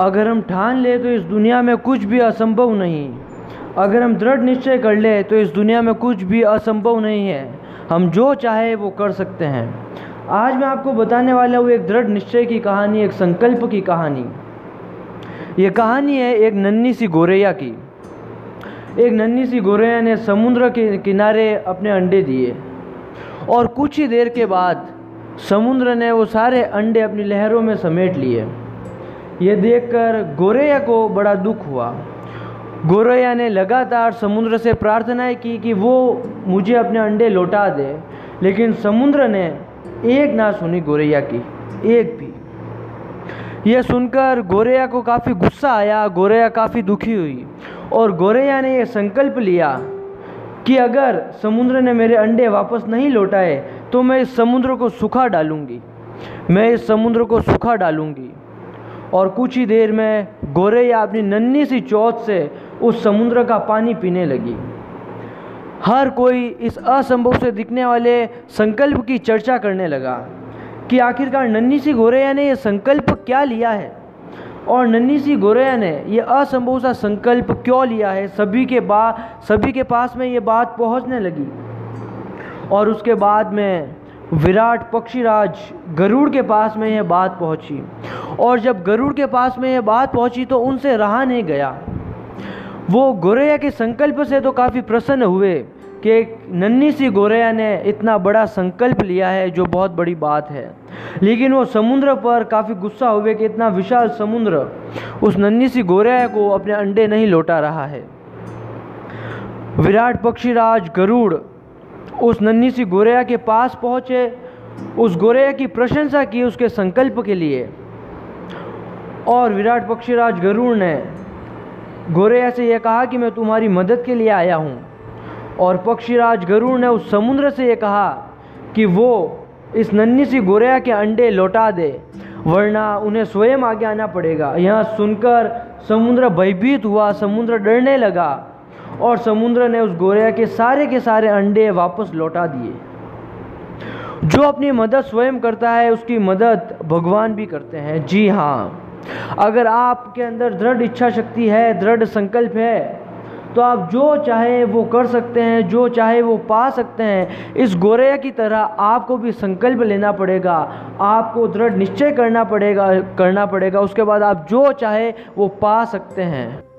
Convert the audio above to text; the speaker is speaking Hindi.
अगर हम ठान ले तो इस दुनिया में कुछ भी असंभव नहीं। अगर हम दृढ़ निश्चय कर ले तो इस दुनिया में कुछ भी असंभव नहीं है। हम जो चाहे वो कर सकते हैं। आज मैं आपको बताने वाला हूँ एक दृढ़ निश्चय की कहानी, एक संकल्प की कहानी। ये कहानी है एक नन्ही सी गोरैया की। एक नन्ही सी गोरैया ने समुद्र के किनारे अपने अंडे दिए और कुछ ही देर के बाद समुद्र ने वो सारे अंडे अपनी लहरों में समेट लिए। ये देखकर गोरैया को बड़ा दुख हुआ। गोरैया ने लगातार समुद्र से प्रार्थनाएँ की कि वो मुझे अपने अंडे लौटा दे, लेकिन समुद्र ने एक ना सुनी गोरैया की, एक भी। यह सुनकर गोरैया को काफ़ी गुस्सा आया, गोरैया काफ़ी दुखी हुई और गोरैया ने यह संकल्प लिया कि अगर समुद्र ने मेरे अंडे वापस नहीं लौटाए तो मैं इस समुद्र को सुखा डालूँगी। मैं इस समुद्र को सुखा डालूँगी। और कुछ ही देर में गोरैया अपनी नन्ही सी चौथ से उस समुद्र का पानी पीने लगी। हर कोई इस असंभव से दिखने वाले संकल्प की चर्चा करने लगा कि आखिरकार नन्ही सी गोरैया ने यह संकल्प क्या लिया है? और नन्ही सी गोरैया ने यह असंभव सा संकल्प क्यों लिया है? सभी के बाद सभी के पास में ये बात पहुँचने लगी। और उसके बाद में विराट पक्षीराज गरुड़ के पास में यह बात पहुँची। और जब गरुड़ के पास में यह बात पहुँची तो उनसे रहा नहीं गया। वो गोरैया के संकल्प से तो काफ़ी प्रसन्न हुए कि एक नन्ही सी गोरैया ने इतना बड़ा संकल्प लिया है, जो बहुत बड़ी बात है। लेकिन वो समुद्र पर काफ़ी गुस्सा हुए कि इतना विशाल समुद्र उस नन्ही सी गोरैया को अपने अंडे नहीं लौटा रहा है। विराट पक्षीराज गरुड़ उस नन्ही सी गोरैया के पास पहुँचे, उस गोरैया की प्रशंसा की उसके संकल्प के लिए। और विराट पक्षीराज गरुड़ ने गोरैया से यह कहा कि मैं तुम्हारी मदद के लिए आया हूँ। और पक्षीराज गरुड़ ने उस समुद्र से ये कहा कि वो इस नन्ही सी गोरैया के अंडे लौटा दे, वरना उन्हें स्वयं आगे आना पड़ेगा। यह सुनकर समुद्र भयभीत हुआ, समुद्र डरने लगा और समुद्र ने उस गोरैया के सारे के सारे अंडे वापस लौटा दिए। जो अपनी मदद स्वयं करता है, उसकी मदद भगवान भी करते हैं। जी हाँ। अगर आपके अंदर दृढ़ इच्छा शक्ति है, दृढ़ संकल्प है तो आप जो चाहे वो कर सकते हैं, जो चाहे वो पा सकते हैं। इस गोरैया की तरह आपको भी संकल्प लेना पड़ेगा, आपको दृढ़ निश्चय करना पड़ेगा करना पड़ेगा। उसके बाद आप जो चाहे वो पा सकते हैं।